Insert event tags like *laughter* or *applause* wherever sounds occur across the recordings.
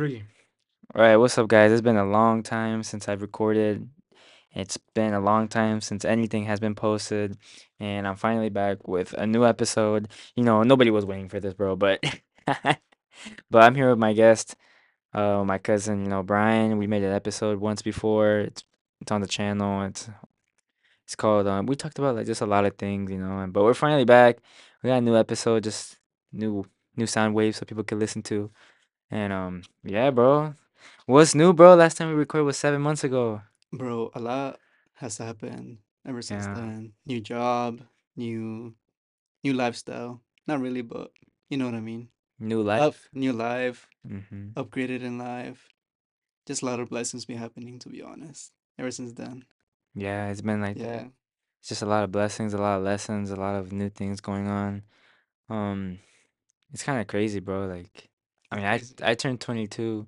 Three. All right, what's up, guys? It's been a long time since I've recorded. It's been a long time since anything has been posted, and I'm finally back with a new episode. You know, nobody was waiting for this, bro, but *laughs* but I'm here with my guest, uh, my cousin, you know, Brayan. We made an episode once before. It's it's on the channel. It's it's called um, we talked about like just a lot of things, you know, and but we're finally back. We got a new episode, just new new sound waves so people can listen to. And um, yeah, bro. What's new, bro? Last time we recorded was seven months ago. Bro, a lot has happened ever since Yeah, then. New job, new new lifestyle. Not really, but you know what I mean. new Up, life. new life, Mm-hmm. upgraded in life. Just a lot of blessings been happening, to be honest. Ever since then. Yeah, it's been like that. Yeah, It's just a lot of blessings, a lot of lessons, a lot of new things going on. Um, it's kind of crazy, bro. Like, I mean, I. I turned 22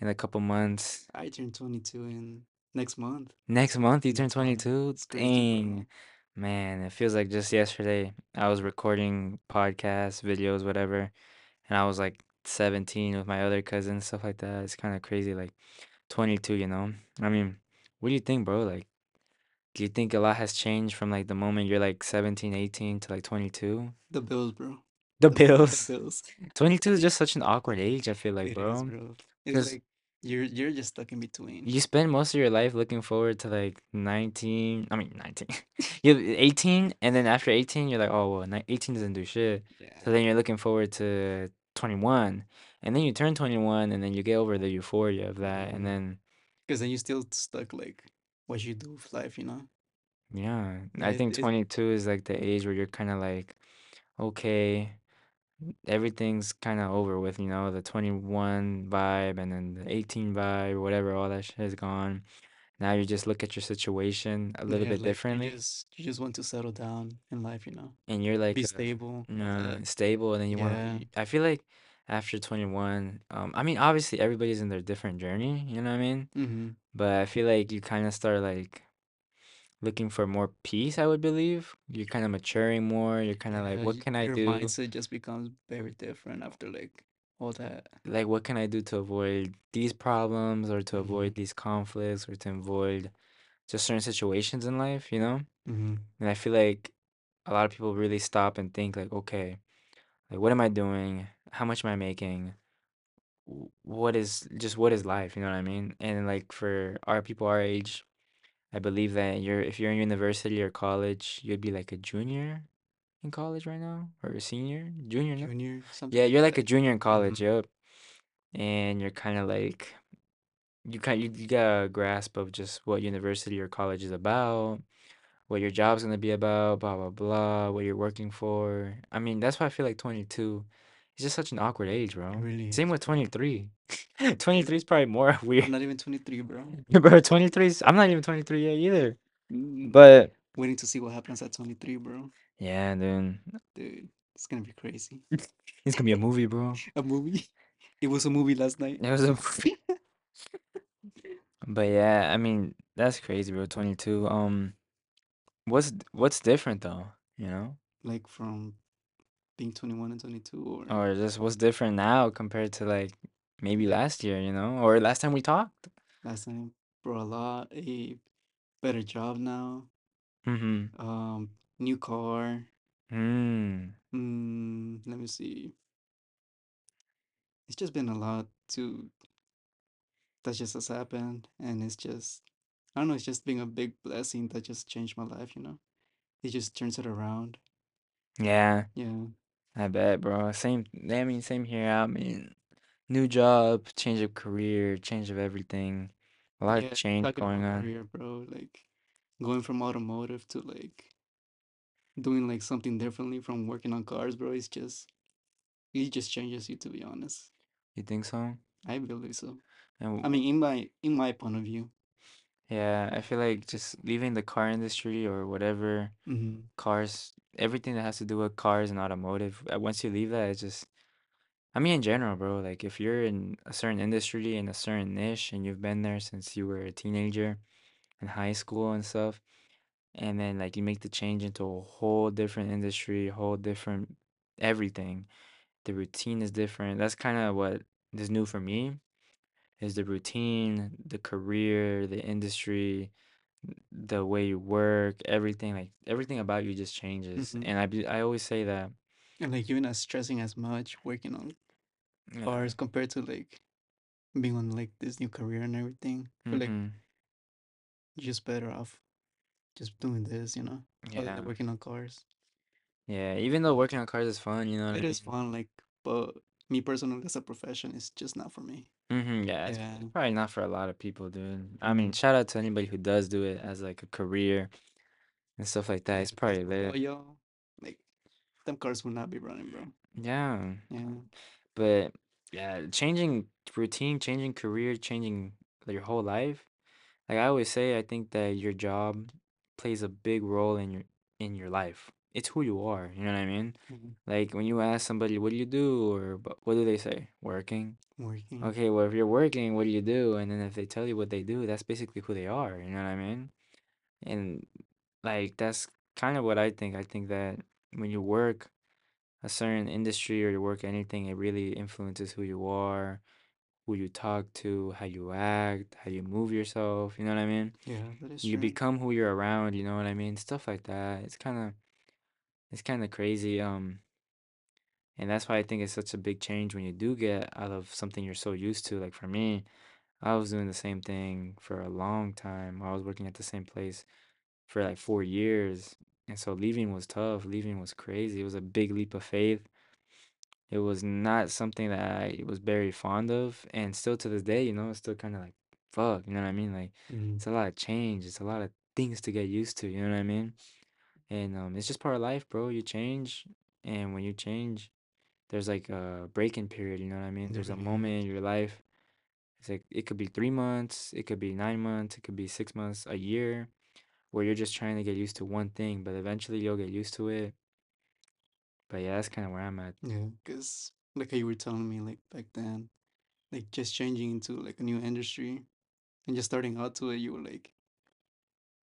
in a couple months. I turned 22 in next month. Next month you turn Next 22? It's crazy, Dang. Man, it feels like just yesterday I was recording podcasts, videos, whatever, and I was like 17 with my other cousins, stuff like that. It's kind of crazy, like 22, you know? I mean, what do you think, bro? Like, do you think a lot has changed from like the moment you're like 17, 18 to like 22? The bills, bro. The *laughs* The the bills. bills. 22 is just such an awkward age, I feel like, It is, bro. bro. It's Because like you're you're just stuck in between. you spend most of your life looking forward to like 19, I mean 19. *laughs* You have 18 and then after 18 you're like, "Oh, well, ni- 18 doesn't do shit." So Yeah. then you're looking forward to 21. And then you turn 21 and then you get over the euphoria of that and Mm-hmm. then Because then you're still stuck like what you do with life, you know? yeah, I it, think it's 22 is like the age where you're kind of like, okay, everything's kind of over with, you know, the 21 vibe and then the 18 vibe, whatever, all that shit is gone. Now you just look at your situation a little yeah, bit like you differently just you just want to settle down in life, you know? and you're like Be stable, uh, that. stable and then you want Yeah. to I feel like after 21, um I mean obviously everybody's in their different journey, you know what I mean? Mm-hmm. But I feel like you kind of start like looking for more peace, I would believe. You're kind of maturing more. You're kind of like, Yeah, what y- can I do? your do? mindset just becomes very different after like all that. Like, what can I do to avoid these problems or to Mm-hmm. avoid these conflicts or to avoid just certain situations in life, you know? Mm-hmm. And I feel like a lot of people really stop and think like, okay, like what am I doing? How much am I making? What is just what is life? You know what I mean? And like for our people our age, I believe that you're if you're in university or college, you'd be like a junior in college right now or a senior, junior, no? Junior, something Yeah, you're like a junior in college, mm-hmm. yep. And you're kind of like you kind you, you got a grasp of just what university or college is about, what your job's gonna be about, blah blah blah, what you're working for. I mean, that's why I feel like 22 is just such an awkward age, It bro. really Same with 23. *laughs* *laughs* 23 is probably more I'm *laughs* weird. not even 23, bro. Bro, 23 is, I'm not even 23 yet either. Mm, But waiting to see what happens at 23, bro. yeah, dude, Dude, it's gonna be crazy. it's gonna be a movie, bro. A movie? It was a movie last night. It was a movie. But yeah, I mean, that's crazy, bro. 22. Um, what's what's different though, you know? Like from being 21 and 22 or Or just what's different now compared to like maybe last year, you know? Or last time we talked? last time bro a lot a better job now Mm-hmm. um new car Mm. mm, let me see it's just been a lot to that just has happened and it's just I don't know it's just been a big blessing that just changed my life you know it just turns it around Yeah, yeah I bet, bro. Same, I mean, same here. I mean, new job, change of career, change of everything. A lot of yeah change talking going about on. career bro like going from automotive to like doing like something differently from working on cars bro it's just it just changes you to be honest You think so? I believe so. And I mean, in my in my point of view. Yeah, I feel like just leaving the car industry or whatever hmm cars, everything that has to do with cars and automotive, uh, once you leave that, it's just, I mean, in general, bro, like if you're in a certain industry in a certain niche and you've been there since you were a teenager in high school and stuff, and then like you make the change into a whole different industry, whole different everything, the routine is different. That's kind of what is new for me. is the routine, the career, the industry, the way you work, everything like everything about you just changes. hmm And I be, I always say that, And like you're not stressing as much working on yeah. cars compared to like being on like this new career and everything. Feel like Mm-hmm. you're just better off just doing this, you know, other Yeah. than working on cars. Yeah, even though working on cars is fun, you know what I It is mean? fun, like, but me personally as a profession, it's just not for me. Mm-hmm. Yeah, it's, Yeah. probably not for a lot of people, dude. I mean, Mm. shout out to anybody who does do it as like a career and stuff like that. Yeah, It's because probably without lit. y'all, like, them cars would not be running, bro. Yeah. Yeah. But yeah, changing routine, changing career, changing your whole life. Like I always say, I think that your job plays a big role in your in your life. It's who you are, you know what I mean? Mhm. Like when you ask somebody, "What do you do?" or "But what do they say? Working. Working. Okay, well if you're working, what do you do? And then if they tell you what they do, that's basically who they are, you know what I mean? And like that's kind of what I think. I think that when you work a certain industry or you work anything, it really influences who you are, who you talk to, how you act, how you move yourself, you know what I mean? Yeah, that is You true. become who you're around, you know what I mean? Stuff like that. It's kind of it's kind of crazy um and that's why I think it's such a big change when you do get out of something you're so used to. Like for me, I was doing the same thing for a long time. I was working at the same place for like 4 years. And so leaving was tough. Leaving was crazy. It was a big leap of faith. It was not something that I was very fond of, and still to this day, you know, it's still kind of like, fuck, you know what I mean? Like, Mm. it's a lot of change. It's a lot of things to get used to, you know what I mean? And um, it's just part of life, bro. You change, and when you change, there's like a breaking period, you know what I mean? There There's a really moment is. in your life. It's like it could be three months, it could be nine months, it could be six months, a year, where you're just trying to get used to one thing, but eventually you'll get used to it. But yeah, that's kind of where I'm at. Yeah, because like how you were telling me, like back then, like just changing into like a new industry and just starting out to it, you were like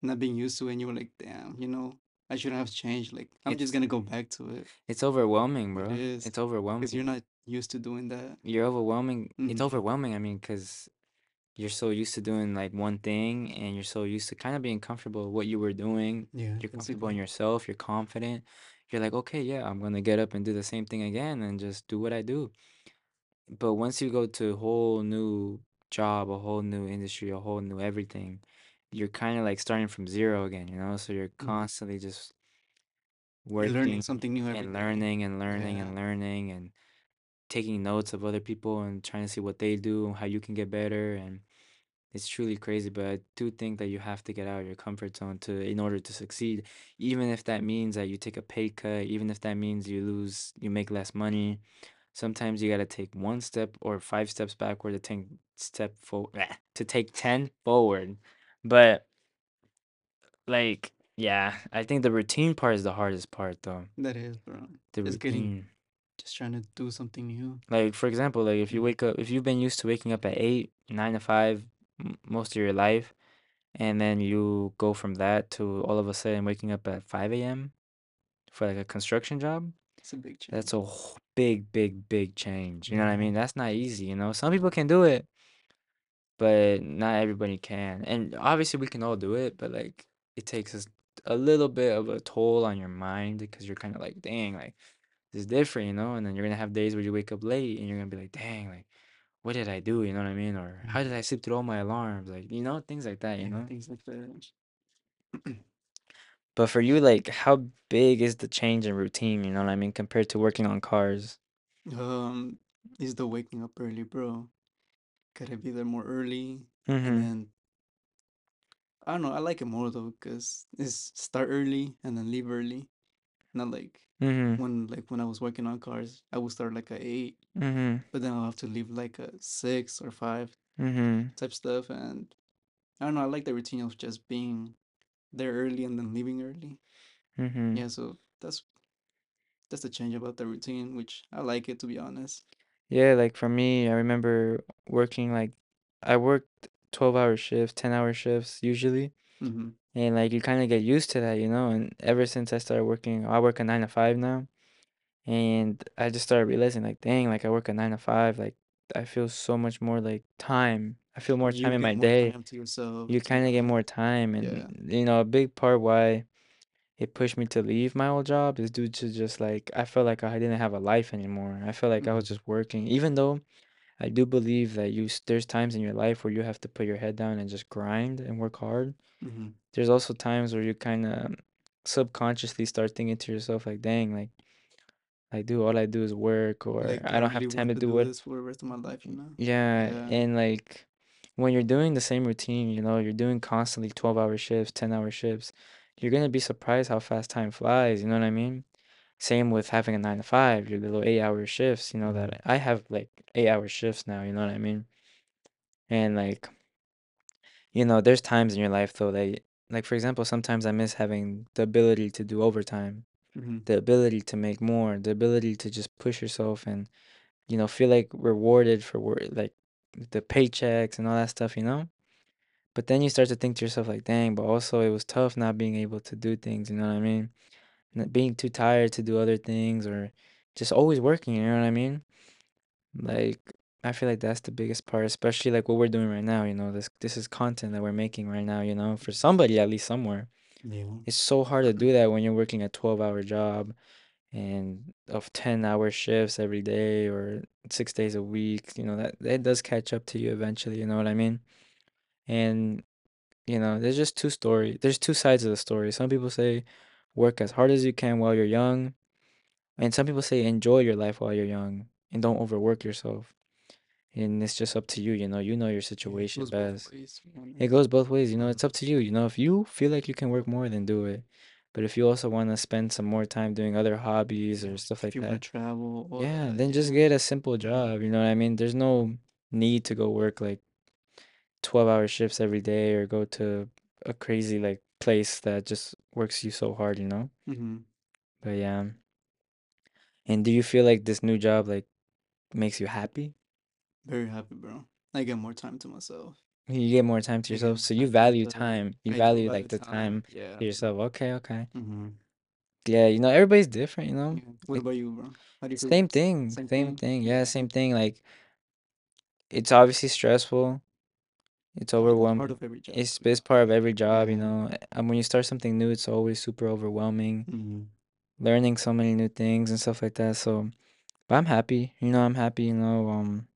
not being used to it, and you were like, damn, you know, I shouldn't have changed. Like, I'm just It's gonna go back to it. it's overwhelming, It bro. is It's because overwhelming. you're not used to doing that. You're overwhelming. It's Mm-hmm. overwhelming. I mean, because you're so used to doing like one thing and you're so used to kind of being comfortable with what you were doing. Yeah, You're comfortable in yourself. You're confident. You're like, okay, yeah, I'm gonna get up and do the same thing again and just do what I do. But once you go to a whole new job, a whole new industry, a whole new everything, you're kind of like starting from zero again, you know? So you're Mm-hmm. constantly just You're learning working something new every and day. learning and learning Yeah. and learning and taking notes of other people and trying to see what they do, and how you can get better, and it's truly crazy. But I do think that you have to get out of your comfort zone to in order to succeed, even if that means that you take a pay cut, even if that means you lose, you make less money. Sometimes you gotta take one step or five steps backward to take step forward to take ten forward. But like, yeah, I think the routine part is the hardest part, though. That is, bro. The Just getting, routine. just trying to do something new. Like for example, like if you wake up, if you've been used to waking up at eight, nine to five, m- most of your life, and then you go from that to all of a sudden waking up at five a.m. for like a construction job, It's a big change. that's a wh- big, big, big change. You know what I mean? That's not easy. You know, some people can do it, but not everybody can. And obviously, we can all do it, but like it takes us a little bit of a toll on your mind because you're kind of like, dang, like this is different, you know. And then you're gonna have days where you wake up late and you're gonna be like, dang, like what did I do? You know what I mean? Or how did. I sleep through all my alarms? Like, you know, things like that, you Yeah, know? things like that. But for you, like, how big is the change in routine, you know what I mean, compared to working on cars? Um, is the waking up early, bro. Gotta be there more early, and Mm-hmm. then I don't know. I like it more though, cause it's start early and then leave early. Not like Mm-hmm. when like when I was working on cars, I would start like at eight, Mm-hmm. but then I'll have to leave like a six or five Mm-hmm. type stuff. And I don't know. I like the routine of just being there early and then leaving early. Mm-hmm. Yeah, so that's that's the change about the routine, which I like it to be honest. Yeah, like for me, I remember working like I worked 12 hour shifts, 10 hour shifts usually. Mm-hmm. And like you kind of get used to that, you know? And ever since I started working, I work a nine to five now. And I just started realizing like, dang, like I work a nine to five, like I feel so much more like time. I feel more time You in get my more day. time to yourself You kind of get to more time, and yeah. you know, a big part why it pushed me to leave my old job is due to just like I felt like I didn't have a life anymore. I felt like I was Mhm. just working, even though I do believe that you s- there's times in your life where you have to put your head down and just grind and work hard. Mhm. There's also times where you kind of subconsciously start thinking to yourself like, "Dang, like I do all I do is work, or Like, do I I don't have really time want to to do do what." this for the rest of my life, you know? Yeah, Yeah. and like when you're doing the same routine, you know, you're doing constantly 12-hour shifts, 10-hour shifts, you're gonna be surprised how fast time flies, you know what I mean? Same with having a nine to five, your little eight hour shifts, you know, that I have like eight hour shifts now, you know what I mean? And like, you know, there's times in your life though that, like, for example, sometimes I miss having the ability to do overtime, Mhm. the ability to make more, the ability to just push yourself and, you know, feel like rewarded for work, like the paychecks and all that stuff, you know? But then you start to think to yourself, like, dang, but also it was tough not being able to do things, you know what I mean? Not being too tired to do other things or just always working, you know what I mean? Like, I feel like that's the biggest part, especially like what we're doing right now, you know, this this is content that we're making right now, you know, for somebody at least somewhere. Yeah. It's so hard to do that when you're working a 12-hour job and of 10-hour shifts every day or 6 days a week, you know, that that does catch up to you eventually, you know what I mean? And you know, there's just two story. There's two sides of the story. Some people say work as hard as you can while you're young, and some people say enjoy your life while you're young and don't overwork yourself. And it's just up to you, you know, you know your Yeah, it situation goes both best. ways, It goes both ways, you know, it's up to you. You know, if you feel like you can work more, then do it. But if you also want to spend some more time doing other hobbies or stuff if like you want that, to travel, all yeah, that, then just get a simple job, you know what I mean? There's no need to go work like 12 hour shifts every day or go to a crazy like place that just works you so hard, you know? Mhm. But yeah. And do you feel like this new job like makes you happy? Very happy, bro. I get more time to myself. You get more time to yourself, so you value time. You do value like the time. time Yeah, to yourself. Okay, okay. Mhm. Yeah, you know, everybody's different, you know? Yeah. What Like about you, bro? How do you feel? same thing, Same same thing? thing. Yeah. same thing. Like it's obviously stressful. It's that's part overwhelming. of every job, It's part of every job, you know. And when you start something new, it's always super overwhelming. Mhm. Learning so many new things and stuff like that. So But I'm happy. You know, I'm happy, you know, um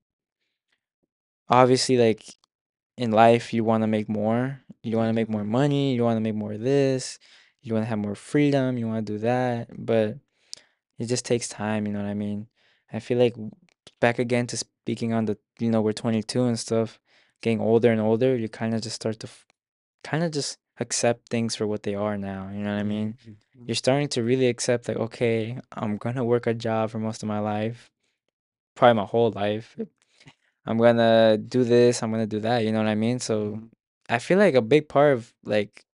obviously like in life you want to make more. You want to make more money, you want to make more of this, you want to have more freedom, you want to do that, but it just takes time, you know what I mean? I feel like back again to speaking on the, you know, we're 22 and stuff, getting older and older, you kind of just start to kind of just accept things for what they are now, you know what I Yeah. mean? mhm. You're starting to really accept like, okay, I'm gonna work a job for most of my life, probably my whole life. I'm gonna do this, I'm gonna do that, you know what I mean? So Mhm. I feel like a big part of like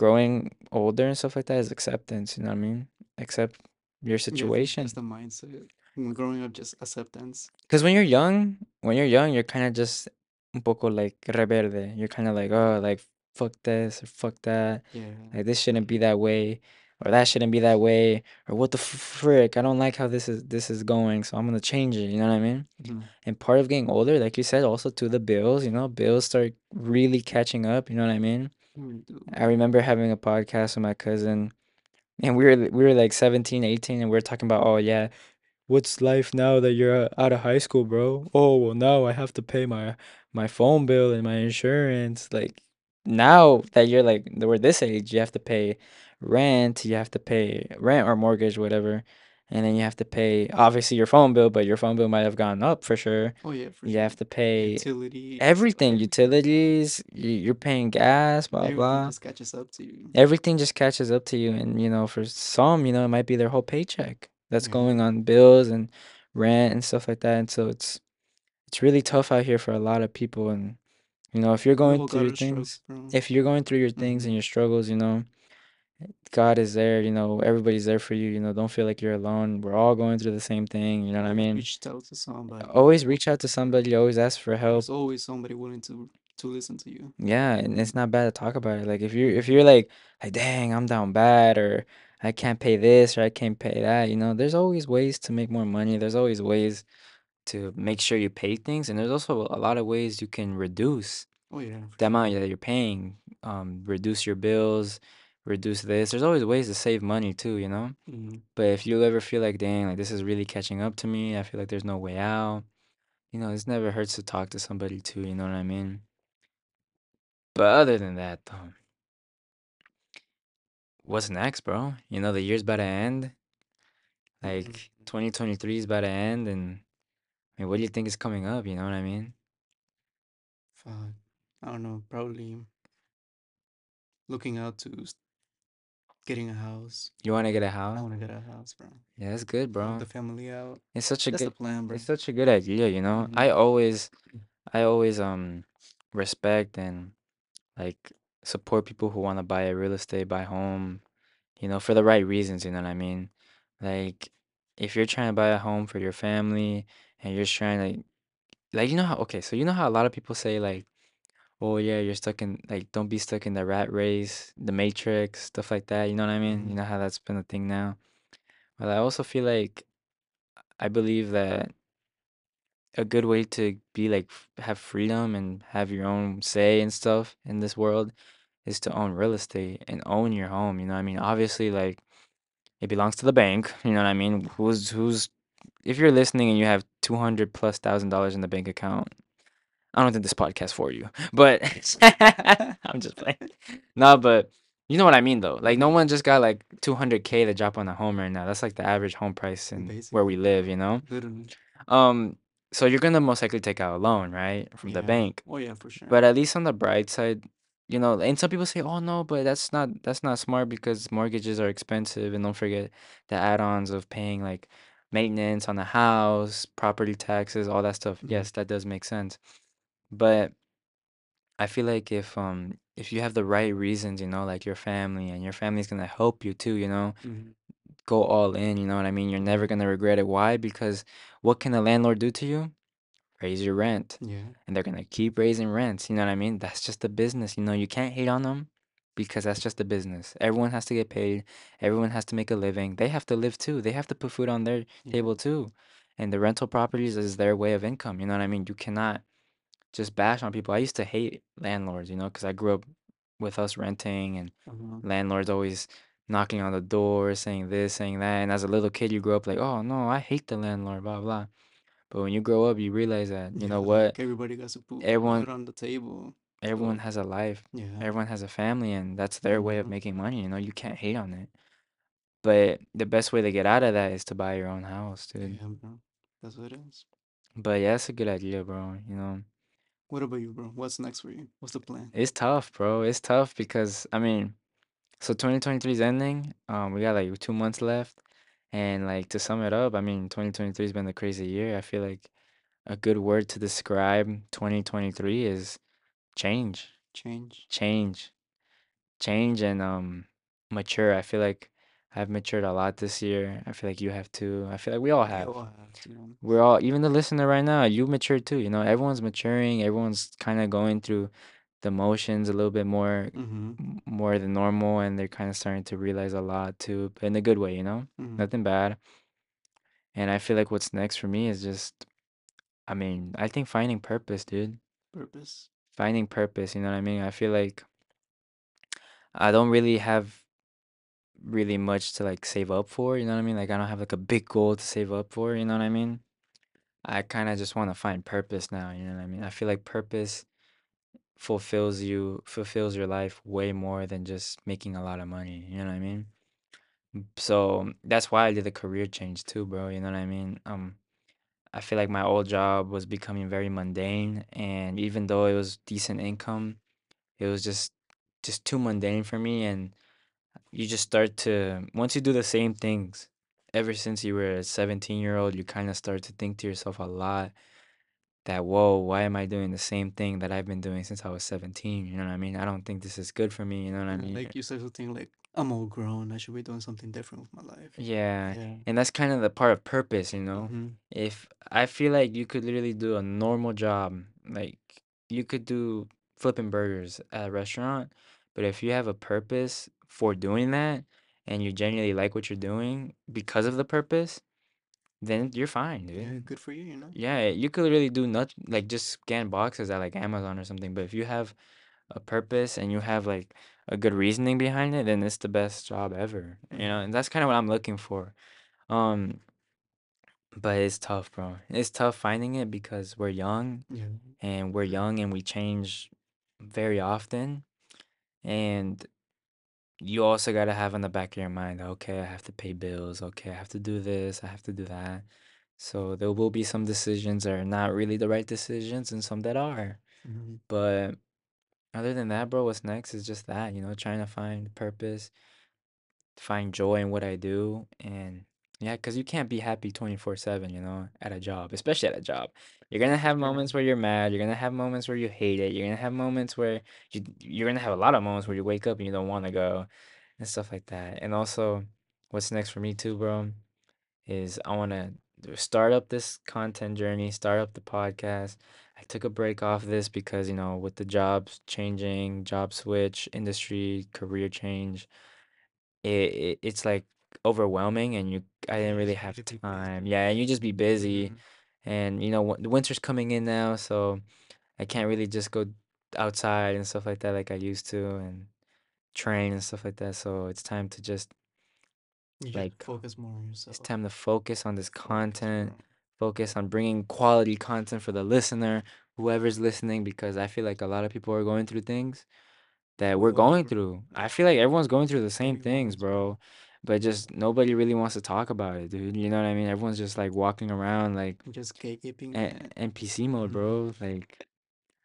growing older and stuff like that is acceptance, you know what I mean? Accept your I that's situation. the mindset. Growing up, just acceptance. Because when you're young, when you're young, you're kind of just un poco like rebelde. You're kind of like, oh, like fuck this or fuck that. Yeah. Like this shouldn't be that way, or that shouldn't be that way, or what the f- frick? I don't like how this is this is going, so I'm gonna change it. You know what I mean? Mhm. And part of getting older, like you said, also to the bills, you know, bills start really catching up, you know what I mean? Do, I remember having a podcast with my cousin, and we were we were like 17, 18, and we were talking about, oh yeah, what's life now that you're out of high school, bro? Oh, well now I have to pay my my phone bill and my insurance. Like now that you're like we're this age, you have to pay rent, you have to pay rent or mortgage, whatever. And then you have to pay obviously your phone bill, but your phone bill might have gone up for sure. Oh yeah, for You sure. have to pay Utilities, everything, utilities, you- you're paying gas, blah Everything blah. just catches up to you. Everything just catches up to you, and you know, for some, you know, it might be their whole paycheck that's Yeah. going on bills and rent and stuff like that. And so it's it's really tough out here for a lot of people. And you know, if you're going through got your struggle, things, if you're going through your things and Mhm. your struggles, you know, God is there. You know, everybody's there for you. You know, don't feel like you're alone. We're all going through the same thing. You know what I mean? reach out to somebody. Always reach out to somebody. Always ask for help. There's always somebody willing to to listen to you. Yeah, and it's not bad to talk about it. Like if you're if you're like like dang, I'm down bad or I can't pay this or I can't pay that, you know, there's always ways to make more money. There's always ways to make sure you pay things, and there's also a lot of ways you can reduce Oh yeah, for the amount that you're paying, um, reduce your bills, reduce this. There's always ways to save money too, you know? hmm But if you ever feel like, dang, like this is really catching up to me, I feel like there's no way out, you know, it never hurts to talk to somebody too, you know what I mean? But other than that, though, what's next, bro? You know, the year's about to end. Like 2023 is about to end, and I mean, what do you think is coming up? You know what I mean? Fuck. I don't know. Probably looking out to s- getting a house. You want to get a I house? I want to get a house, bro. Yeah, that's good, Help bro. the family out. It's such a That's the good, plan, bro. it's such a good idea, you know? hmm I always, I always um respect and like support people who want to buy a real estate, buy home, you know, for the right reasons, you know what I mean? Like if you're trying to buy a home for your family and you're just trying to like you know how okay, so you know how a lot of people say like, "Oh yeah, you're stuck in like don't be stuck in the rat race, the matrix, stuff like that." You know what I mean? You hmm know how that's been a thing now. But I also feel like I believe that a good way to be like f- have freedom and have your own say and stuff in this world is to own real estate and own your home. You know what I mean? Obviously, like it belongs to the bank. *laughs* You know what I mean? Who's who's if you're listening and you have two hundred plus thousand dollars in the bank account, I don't think this podcast for you. *laughs* But *laughs* I'm just playing. No, but you know what I mean though. Like no one just got like two hundred k to drop on a home right now. That's like the average home price in where we live. You know. literally. Um, so you're gonna most likely take out a loan, right, from the Yeah. bank. Oh yeah, for sure. But at least on the bright side, you know, and some people say, "Oh no, but that's not that's not smart because mortgages are expensive." And don't forget the add-ons of paying like maintenance on the house, property taxes, all that stuff. hmm Yes, that does make sense. But I feel like if um if you have the right reasons, you know, like your family and your family's gonna help you too, you know, hmm go all in, you know what I mean? You're never gonna regret it. Why? Because what can a landlord do to you? raise your rent Yeah. and they're gonna keep raising rents. You know what I mean? That's just the business. You know, you can't hate on them because that's just the business. Everyone has to get paid. Everyone has to make a living. They have to live too. They have to put food on their Yeah. table too. And the rental properties is their way of income. You know what I mean? You cannot just bash on people. I used to hate landlords, you know, because I grew up with us renting and Uh-huh. landlords always knocking on the door, saying this, saying that. And as a little kid, you grow up like, oh no, I hate the landlord, blah, blah. But when you grow up, you realize that, you know what? like everybody got to put Everyone on the table. everyone So has a life. yeah. Everyone has a family and that's their way of hmm making money, you know, you can't hate on it. But the best way to get out of that is to buy your own house, dude. Yeah, bro. That's what it is. But yeah, that's a good idea, bro. You know, What about you, bro? What's next for you? What's the plan? it's tough, bro. It's tough because I mean, so 2023 is ending. Um, we got like two months left. And like to sum it up, I mean, 2023 has been a crazy year. I feel like a good word to describe 2023 is change. Change? Change. change and um mature. I feel like I've matured a lot this year. I feel like you have too. I feel like we all We have. all have, to. We're all, even the listener right now, you matured too. You know, everyone's maturing. Everyone's kind of going through the motions a little bit more, Mm-hmm. more than normal, and they're kind of starting to realize a lot too, in a good way. You know, Mm-hmm. nothing bad. And I feel like what's next for me is just, I mean, I think finding purpose, dude. Purpose. Finding purpose. You know what I mean? I feel like I don't really have really much to like save up for, you know what I mean? Like I don't have like a big goal to save up for, you know what I mean? I kind of just want to find purpose now, you know what I mean? I feel like purpose fulfills you, fulfills your life way more than just making a lot of money, you know what I mean? So that's why I did a career change too, bro, you know what I mean? Um I feel like my old job was becoming very mundane and even though it was decent income, it was just just too mundane for me and you just start to once you do the same things ever since you were a 17 year old you kind of start to think to yourself a lot that whoa why am i doing the same thing that i've been doing since i was 17 you know what i mean i don't think this is good for me you know what i mean like you said something like I'm all grown. I should be doing something different with my life. yeah Yeah. and that's kind of the part of purpose you know Mm-hmm. if i feel like you could literally do a normal job like you could do flipping burgers at a restaurant but if you have a purpose for doing that and you genuinely like what you're doing because of the purpose then you're fine, Yeah, good for you, you know? Yeah, you could really do not like just scan boxes at like Amazon or something. But if you have a purpose and you have like a good reasoning behind it, then it's the best job ever. You know, Mm-hmm. and that's kind of what I'm looking for. Um, but it's tough, bro. It's tough finding it because we're young Yeah. and we're young and we change very often. And you also got to have in the back of your mind, okay, I have to pay bills. Okay, I have to do this. I have to do that. So there will be some decisions that are not really the right decisions and some that are. Mm-hmm. But other than that, bro, what's next is just that, you know, trying to find purpose, find joy in what I do. And yeah, because you can't be happy 24/7, you know, at a job, especially at a job. You're gonna have moments where you're mad. You're gonna have moments where you hate it. You're gonna have moments where you, you're gonna have a lot of moments where you wake up and you don't want to go and stuff like that. And also, what's next for me too, bro, is I want to start up this content journey, start up the podcast. I took a break off this because, you know, with the jobs changing, job switch, industry, career change, it, it it's like overwhelming and you I didn't really have time. Yeah, and you just be busy Mm-hmm. And you know, the winter's coming in now, so I can't really just go outside and stuff like that like I used to and train and stuff like that. So it's time to just You like focus more on yourself. it's time to focus on this content, focus on bringing quality content for the listener, whoever's listening, because I feel like a lot of people are going through things that we're going through. I feel like everyone's going through the same things, bro. But just nobody really wants to talk about it, dude. You know what I mean? Everyone's just like walking around like Just gatekeeping a- NPC mode, Mm-hmm. bro. Like,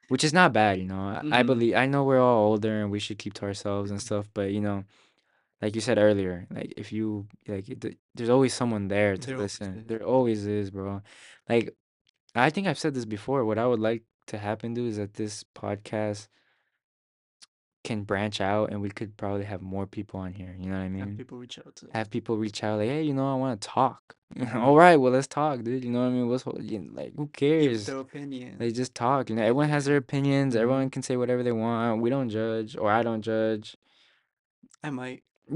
which is not bad, you know. I, I Mm-hmm. believe I know we're all older and we should keep to ourselves and stuff, but you know, like you said earlier, like if you like, it- there's always someone there to There listen. is. There always is, bro. Like, I think I've said this before. What I would like to happen to is that this podcast can branch out and we could probably have more people on here. You know what I mean? Have mean? people reach out to. Have people reach out like, hey, you know, I want to talk. *laughs* *laughs* All right, well, let's talk, dude. You know what I mean? What's you know, like, who Give cares? their opinion. They just talk. You know, everyone has their opinions. Mm-hmm. Everyone can say whatever they want. We don't judge, or I don't judge. I might. *laughs*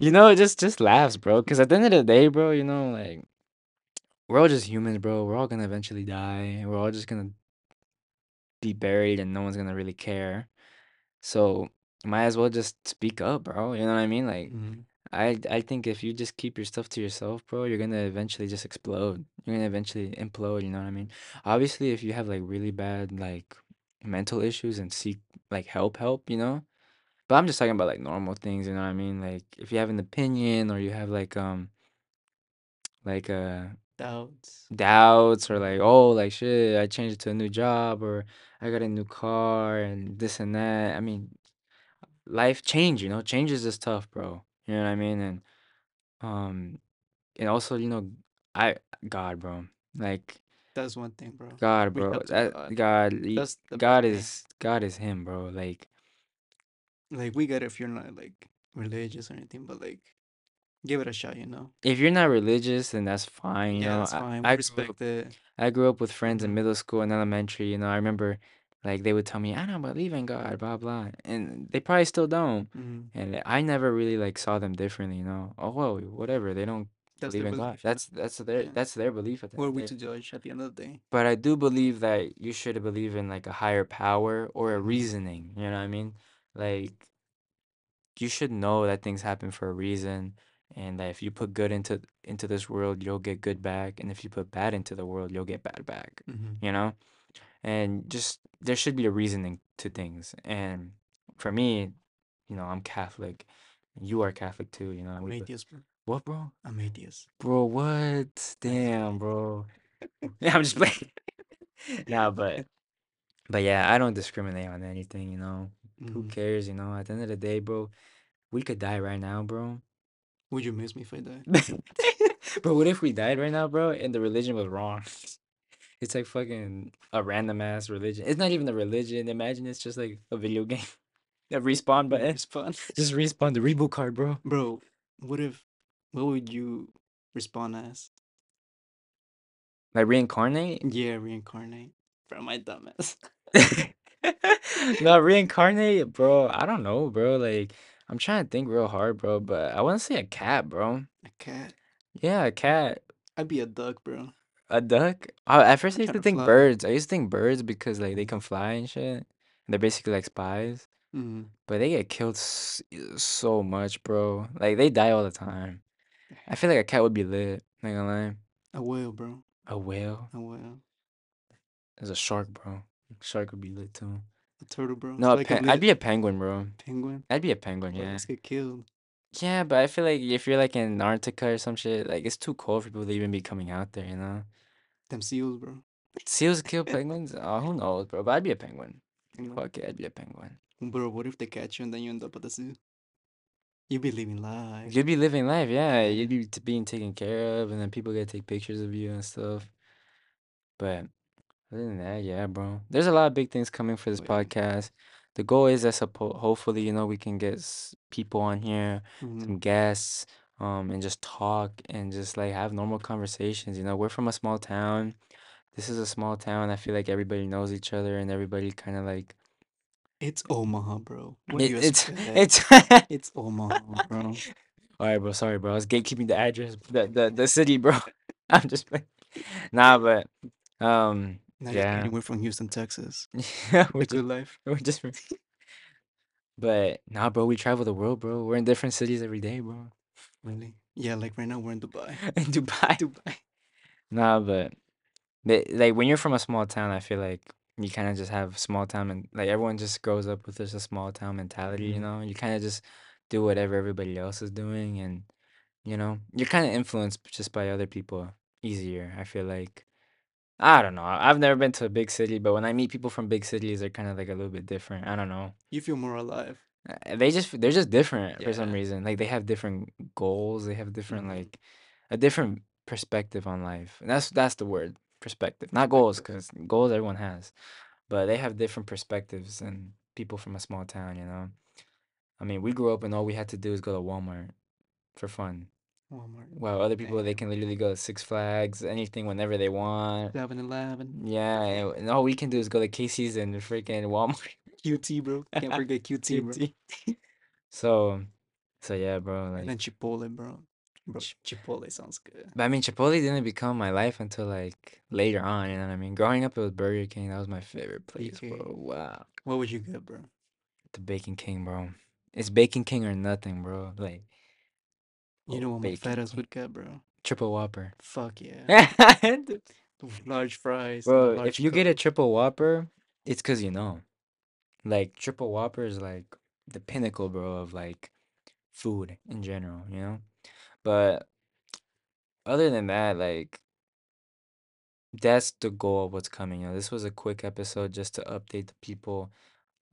you know, it just just laughs, bro. Because at the end of the day, bro, you know, like we're all just humans, bro. We're all gonna eventually die. We're all just gonna be buried, and no one's gonna really care. So might as well just speak up, bro. You know what I mean? Like Mm-hmm. I I think if you just keep your stuff to yourself, bro, you're gonna eventually just explode. You're gonna eventually implode, you know what I mean? Obviously, if you have like really bad like mental issues and seek like help, help, you know? But I'm just talking about like normal things, you know what I mean? Like if you have an opinion or you have like um like uh Doubts. doubts or like oh like shit, I changed to a new job or I got a new car and this and that. I mean, life change, you know? changes is tough, bro. You know what I mean? And um And also, you know, I God, bro. Like That's one thing, bro. God, Reach bro. out to That God. God, he- That's the best God thing. is God is him, bro. Like Like we get it if you're not like religious or anything, but like give it a shot, you know. if you're not religious, then that's fine, you Yeah, know. that's I fine. We I grew up respect it. I grew up with friends in Mm-hmm. middle school and elementary, you know. I remember like they would tell me, "I don't believe in God, blah blah." And they probably still don't. Mm-hmm. And I never really like saw them differently, you know. Oh, well, whatever. They don't That's believe in God. belief, know. That's that's their Yeah. that's their belief at the end are of the we day. to judge at the end of the day? But I do believe that you should believe in like a higher power or a Mm-hmm. reasoning. You know what I mean? Like you should know that things happen for a reason and that if you put good into into this world, you'll get good back, and if you put bad into the world, you'll get bad back. Mm-hmm. You know? And just there should be a reasoning to things. And for me, you know, I'm Catholic. You are Catholic too, you know. I'm atheist, bro. what, bro? I'm atheist. Bro, what? *laughs* Damn, bro. *laughs* Yeah, I'm just playing. *laughs* Nah, but But yeah, I don't discriminate on anything, you know. Who Mm-hmm. cares, you know? At the end of the day, bro, we could die right now, bro. Would you miss me if I die? *laughs* But what if we died right now, bro, and the religion was wrong? *laughs* It's like fucking a random ass religion. It's not even a religion. Imagine it's just like a video *laughs* game. A respawn button. Respawn. Just respawn the reboot card, bro. Bro, what if what would you respond as? Like reincarnate? Yeah, reincarnate. Bro, my dumbass. No, reincarnate, bro. I don't know, bro. Like, I'm trying to think real hard, bro, but I want to say a cat, bro. A cat. Yeah, a cat. I'd be a duck, bro. A duck? Uh, at first I'm I used trying to to think fly. birds. I used to think birds because like they can fly and shit. And they're basically like spies. Mm-hmm. But they get killed s- so much, bro. Like they die all the time. I feel like a cat would be lit. Not gonna lie. A whale, bro. A whale. A whale. There's a shark, bro. Shark would be lit too. A turtle, bro. No, So a I can pen- I'd be a penguin, bro. penguin. I'd be a penguin, Bro, yeah. let's get killed. Yeah, but I feel like if you're like in Antarctica or some shit, like it's too cold for people to even be coming out there, you know? Them seals, bro. Seals kill *laughs* penguins? Oh, who knows, bro? But I'd be a penguin. Penguin. Fuck it, I'd be a penguin. Bro, what if they catch you and then you end up at the zoo? You'd be living life. You'd be living life, yeah. Yeah. You'd be t- being taken care of, and then people get to take pictures of you and stuff. But other than that, yeah, bro. There's a lot of big things coming for this podcast. The goal is that suppo- hopefully, you know, we can get s- people on here, Mhm. some guests, um, and just talk and just like have normal conversations. You know, we're from a small town. This is a small town. I feel like everybody knows each other and everybody kind of like It's Omaha, bro. What do it, you it's expect? *laughs* it's It's Omaha, bro. *laughs* All right, bro. Sorry, bro. I was gatekeeping the address, the the, the city, bro. *laughs* I'm just playing. Nah, but um, Not just yeah. We're from Houston, Texas. *laughs* yeah, we're The just good life. we're just. *laughs* But nah, bro. We travel the world, bro. We're in different cities every day, bro. Really? Yeah, like right now we're in Dubai. *laughs* In Dubai. Dubai. Nah, but but, like when you're from a small town, I feel like you kind of just have small town and like everyone just grows up with just a small town mentality, you Mhm. know? You kind of just do whatever everybody else is doing and you know, you're kind of influenced just by other people easier. I feel like I don't know. I've never been to a big city, but when I meet people from big cities, they're kind of like a little bit different. I don't know. You feel more alive. Uh, They just they're just different for some Yeah. reason. Like they have different goals. They have different Mhm. like a different perspective on life. And that's that's the word, perspective. Not goals, Perspective. because goals everyone has, but they have different perspectives than people from a small town. You know. I mean, we grew up and all we had to do is go to Walmart for fun. Walmart. While other people they can literally go to Six Flags, anything whenever they want. 7 Eleven. Yeah, and, and all we can do is go to Casey's and freaking Walmart. *laughs* QT, bro. Can't *laughs* forget QT, bro. QT. *laughs* So, so yeah, bro. And then Chipotle, bro. Bro, Ch- Chipotle sounds good. but I mean, Chipotle didn't become my life until like later on. You know what I mean? Growing up, it was Burger King. That was my favorite place, bro. BK. Wow, What would you get, bro? the Bacon King, bro. It's Bacon King or nothing, bro. Like, You oh, know what my Bacon fat ass would get, bro? Triple Whopper. Fuck yeah. *laughs* Large fries, and the if large you get a Coke. triple Whopper, it's because you know. Like, triple Whopper is like the pinnacle, bro, of like food in general, you know? But other than that, like, that's the goal of what's coming. You know, this was a quick episode just to update the people,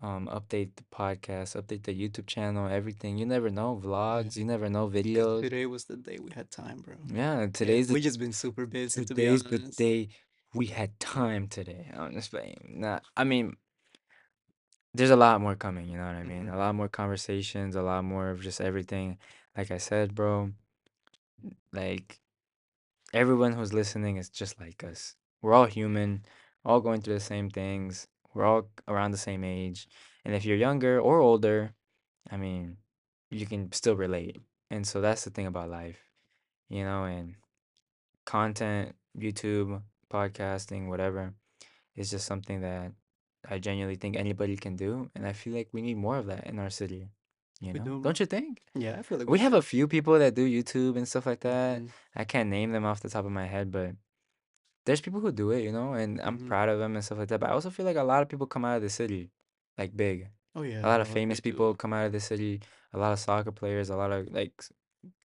um, update the podcast, update the YouTube channel, everything. You never know, Yeah. vlogs, you never know videos. today was the day we had time, bro. Yeah, Yeah, today's the we just been super busy, to be the day we had time today. I'm just playing. Nah, I mean, there's a lot more coming, you know what I mean? Mhm. A lot more conversations, a lot more of just everything. Like I said, bro, like everyone who's listening is just like us. We're all human, all going through the same things. We're all around the same age. And if you're younger or older, I mean, you can still relate. And so that's the thing about life, you know, and content, YouTube, podcasting, whatever, is just something that I genuinely think anybody can do. And I feel like we need more of that in our city, you know? do. don't you think? Yeah, I feel like We have a few people that do YouTube and stuff like that. Mhm. I can't name them off the top of my head, but there's people who do it, you know, and I'm Mhm. proud of them and stuff like that. But I also feel like a lot of people come out of the city, like big. Oh yeah, A lot of famous people do. come out of the city. A lot of soccer players, a lot of like s-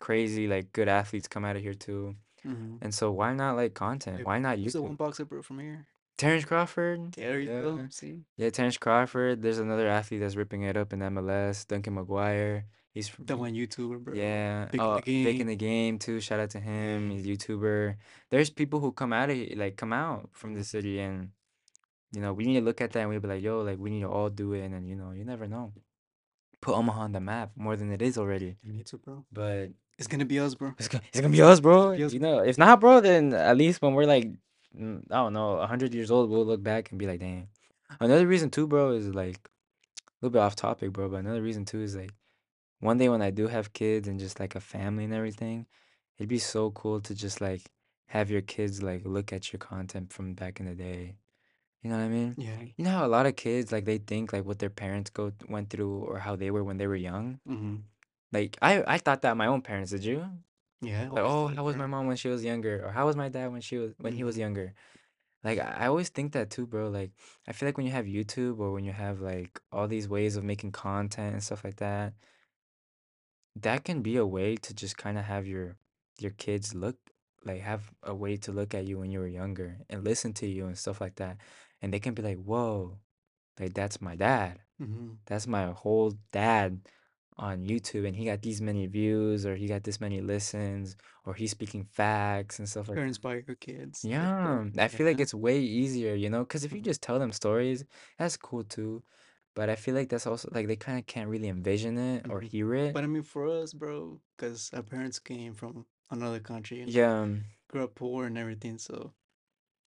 crazy, like good athletes come out of here too. Mhm. And so why not like content? Hey, Why not who's the one YouTube? boxer, bro, from here? Terrence Crawford. There you Yeah. go. See, Yeah, Terrence Crawford. There's another athlete that's ripping it up in MLS. Duncan McGuire. He's from that one YouTuber, bro. Yeah. Big in Oh, the Big in game. the game too. Shout out to him. He's a YouTuber. There's people who come out of like come out from the city and you know, we need to look at that and we be like, yo, like we need to all do it and then you know, you never know. Put Omaha on the map more than it is already. You need to, bro. But It's gonna be us, bro. it's gonna, it's gonna be us, bro. be us, You know, if not, bro, then at least when we're like, I don't know, 100 years old, we'll look back and be like, damn. Another reason too, bro, is like a little bit off topic, bro, but another reason too is like one day when I do have kids and just like a family and everything, It'd be so cool to just like have your kids like look at your content from back in the day. You know what I mean? Yeah. You know how a lot of kids like they think like what their parents go went through or how they were when they were young? Mm-hmm. Like I I thought that my own parents, did you? Yeah, Like, always oh, how was my mom when she was younger? Or how was my dad when she was when he was Mm-hmm. younger? Like I I always think that too, bro. Like I feel like when you have YouTube or when you have like all these ways of making content and stuff like that, that can be a way to just kind of have your your kids look like have a way to look at you when you were younger and listen to you and stuff like that. And they can be like, "Whoa, like that's my dad. Mm-hmm. That's my whole dad on YouTube and he got these many views or he got this many listens or he's speaking facts and stuff like that." inspire your kids. Yeah, I feel like yeah. it's way easier, you know, because if you Mm-hmm. just tell them stories, that's cool too. But I feel like that's also like they kind of can't really envision it or Mm-hmm. hear it. But I mean, for us, bro, because our parents came from another country, know, Yeah, um, grew up poor and everything, so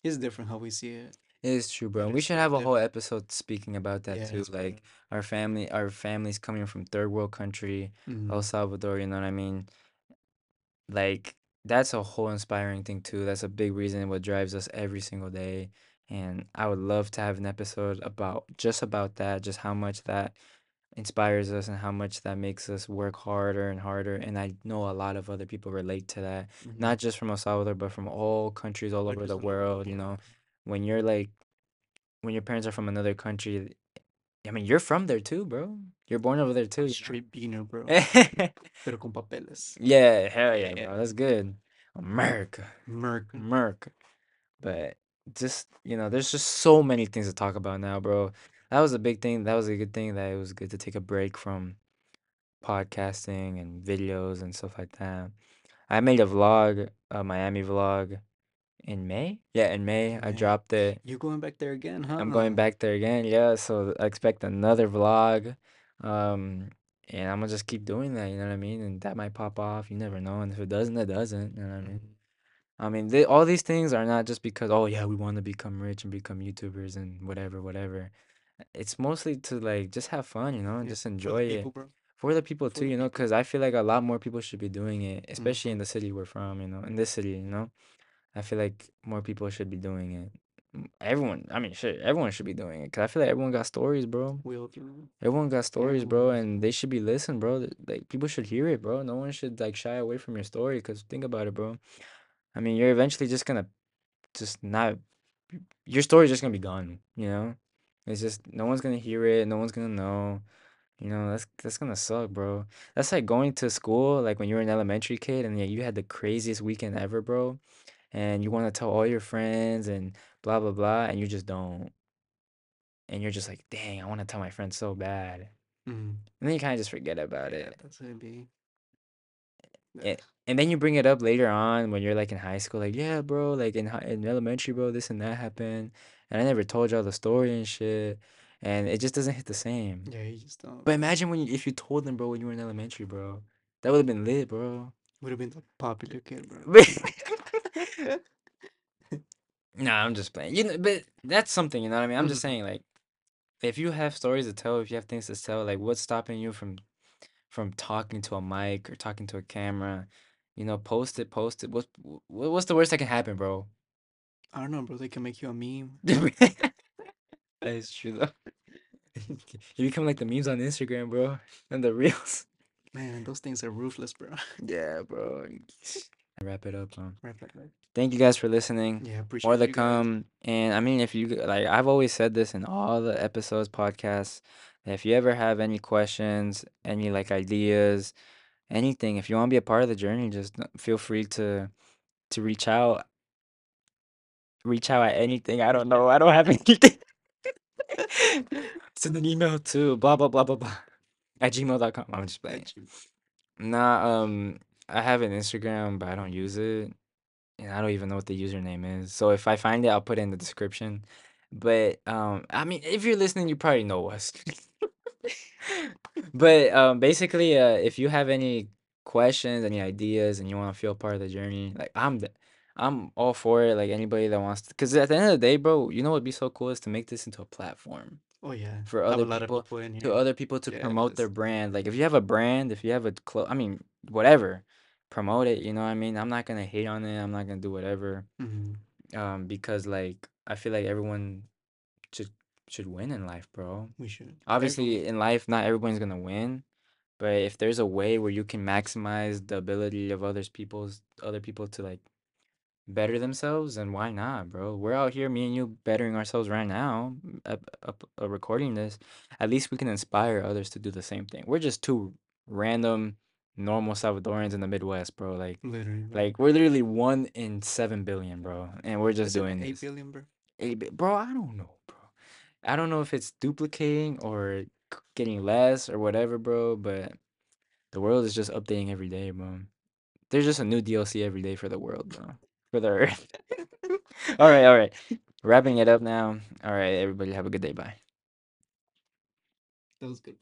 it's different how we see it. it is true, bro. And we should have a whole episode speaking about that too. Yes, bro. Like our family, our families coming from third world country, Mm-hmm. El Salvador, you know what I mean? Like that's a whole inspiring thing too. That's a big reason what drives us every single day. And I would love to have an episode about just about that, just how much that inspires us and how much that makes us work harder and harder. And I know a lot of other people relate to that, Mm-hmm. not just from El Salvador, but from all countries all over the world. You know, when you're like, when your parents are from another country, I mean, you're from there too, bro. You're born over there too, Straight beaner, bro. *laughs* Pero con papeles. yeah, hell yeah, Yeah. bro. That's good. America. American. America. But just, you know, there's just so many things to talk about now, bro. That was a big thing. That was a good thing that it was good to take a break from podcasting and videos and stuff like that. I made a vlog, a Miami vlog in May. Yeah, in May I Man, dropped it. you're going back there again, huh? I'm going huh? back there again. Yeah, so I expect another vlog. Um, and I'm gonna just keep doing that, you know what I mean? And that might pop off. You never know. And if it doesn't, it doesn't. You know what I mean? I mean, they, all these things are not just because, oh yeah, we want to become rich and become YouTubers and whatever, whatever. It's mostly to like just have fun, you know, and Yeah, just for the enjoy it bro. for the people For too, the you know, people. because I feel like a lot more people should be doing it, mm-hmm. especially in the city we're from, you know, in this city, you know. I feel like more people should be doing it. Everyone, I mean, shit, everyone should be doing it because I feel like everyone got stories, bro. We all do. Everyone got stories, bro, and they should be listened, bro. Th- Like people should hear it, bro. No one should like shy away from your story because think about it, bro. I mean, you're eventually just gonna just not your story's just gonna be gone, you know? It's just no one's gonna hear it, no one's gonna know. You know, that's that's gonna suck, bro. That's like going to school, like when you were an elementary kid and yeah, you had the craziest weekend ever, bro. And you want to tell all your friends and blah blah blah, and you just don't. And you're just like, dang, I want to tell my friends so bad. Mm. And then you kind of just forget about Yeah, it. that's gonna be. And, and then you bring it up later on when you're like in high school, like, yeah, bro, like in in elementary, bro, this and that happened, and I never told y'all the story and shit, and it just doesn't hit the same. Yeah, you just don't. But imagine when you, if you told them, bro, when you were in elementary, bro, that would have been lit, bro. Would have been the popular kid, bro. *laughs* *laughs* Nah, I'm just playing. You know, but that's something, you know what I mean? I'm just saying, like, if you have stories to tell, if you have things to tell, like, what's stopping you from from talking to a mic or talking to a camera? You know, post it, post it. What's what's the worst that can happen, bro? I don't know, bro. They can make you a meme. *laughs* That is true though. *laughs* You become like the memes on Instagram, bro, and the reels. Man, those things are ruthless, bro. *laughs* Yeah, bro. Wrap it up, huh? right, right, right. Thank you guys for listening. Yeah, More appreciate to you guys. come. And I mean, if you like, I've always said this in all the episodes, podcasts. If you ever have any questions, any like ideas, anything, if you want to be a part of the journey, just feel free to to reach out. Reach out at anything. I don't know. I don't have *laughs* anything. Send an email to blah blah blah blah blah at gmail.com. I'm just playing. Nah, um, I have an Instagram, but I don't use it. And I don't even know what the username is. So if I find it, I'll put it in the description. But um, I mean, if you're listening, you probably know us. *laughs* *laughs* But um, basically, uh, if you have any questions, any ideas, and you want to feel part of the journey, like I'm, the, I'm all for it. Like anybody that wants to, because at the end of the day, bro, you know what'd be so cool is to make this into a platform Oh yeah. for Have a other lot of people, people in to here. other people to promote their brand. Like if you have a brand, if you have a clo, I mean, whatever, promote it, you know what I mean? I'm not gonna hate on it. I'm not gonna do whatever. Mm-hmm. Um, because like I feel like everyone should should win in life, bro. We should. Obviously, in life, not everyone's gonna win, but if there's a way where you can maximize the ability of others people's other people to like better themselves, then why not, bro? We're out here, me and you, bettering ourselves right now, up, up, uh, recording this. At least we can inspire others to do the same thing. We're just two random, normal Salvadorans in the Midwest, bro. Like, Literally, bro. like we're literally one in seven billion, bro, and we're just Is it doing eight this. billion, bro? Eight bi- bro, I don't know, bro. I don't know if it's duplicating or getting less or whatever, bro. But the world is just updating every day, bro. There's just a new DLC every day for the world, bro. For the Earth. *laughs* all right, all right. Wrapping it up now. All right, everybody have a good day. Bye. That was good.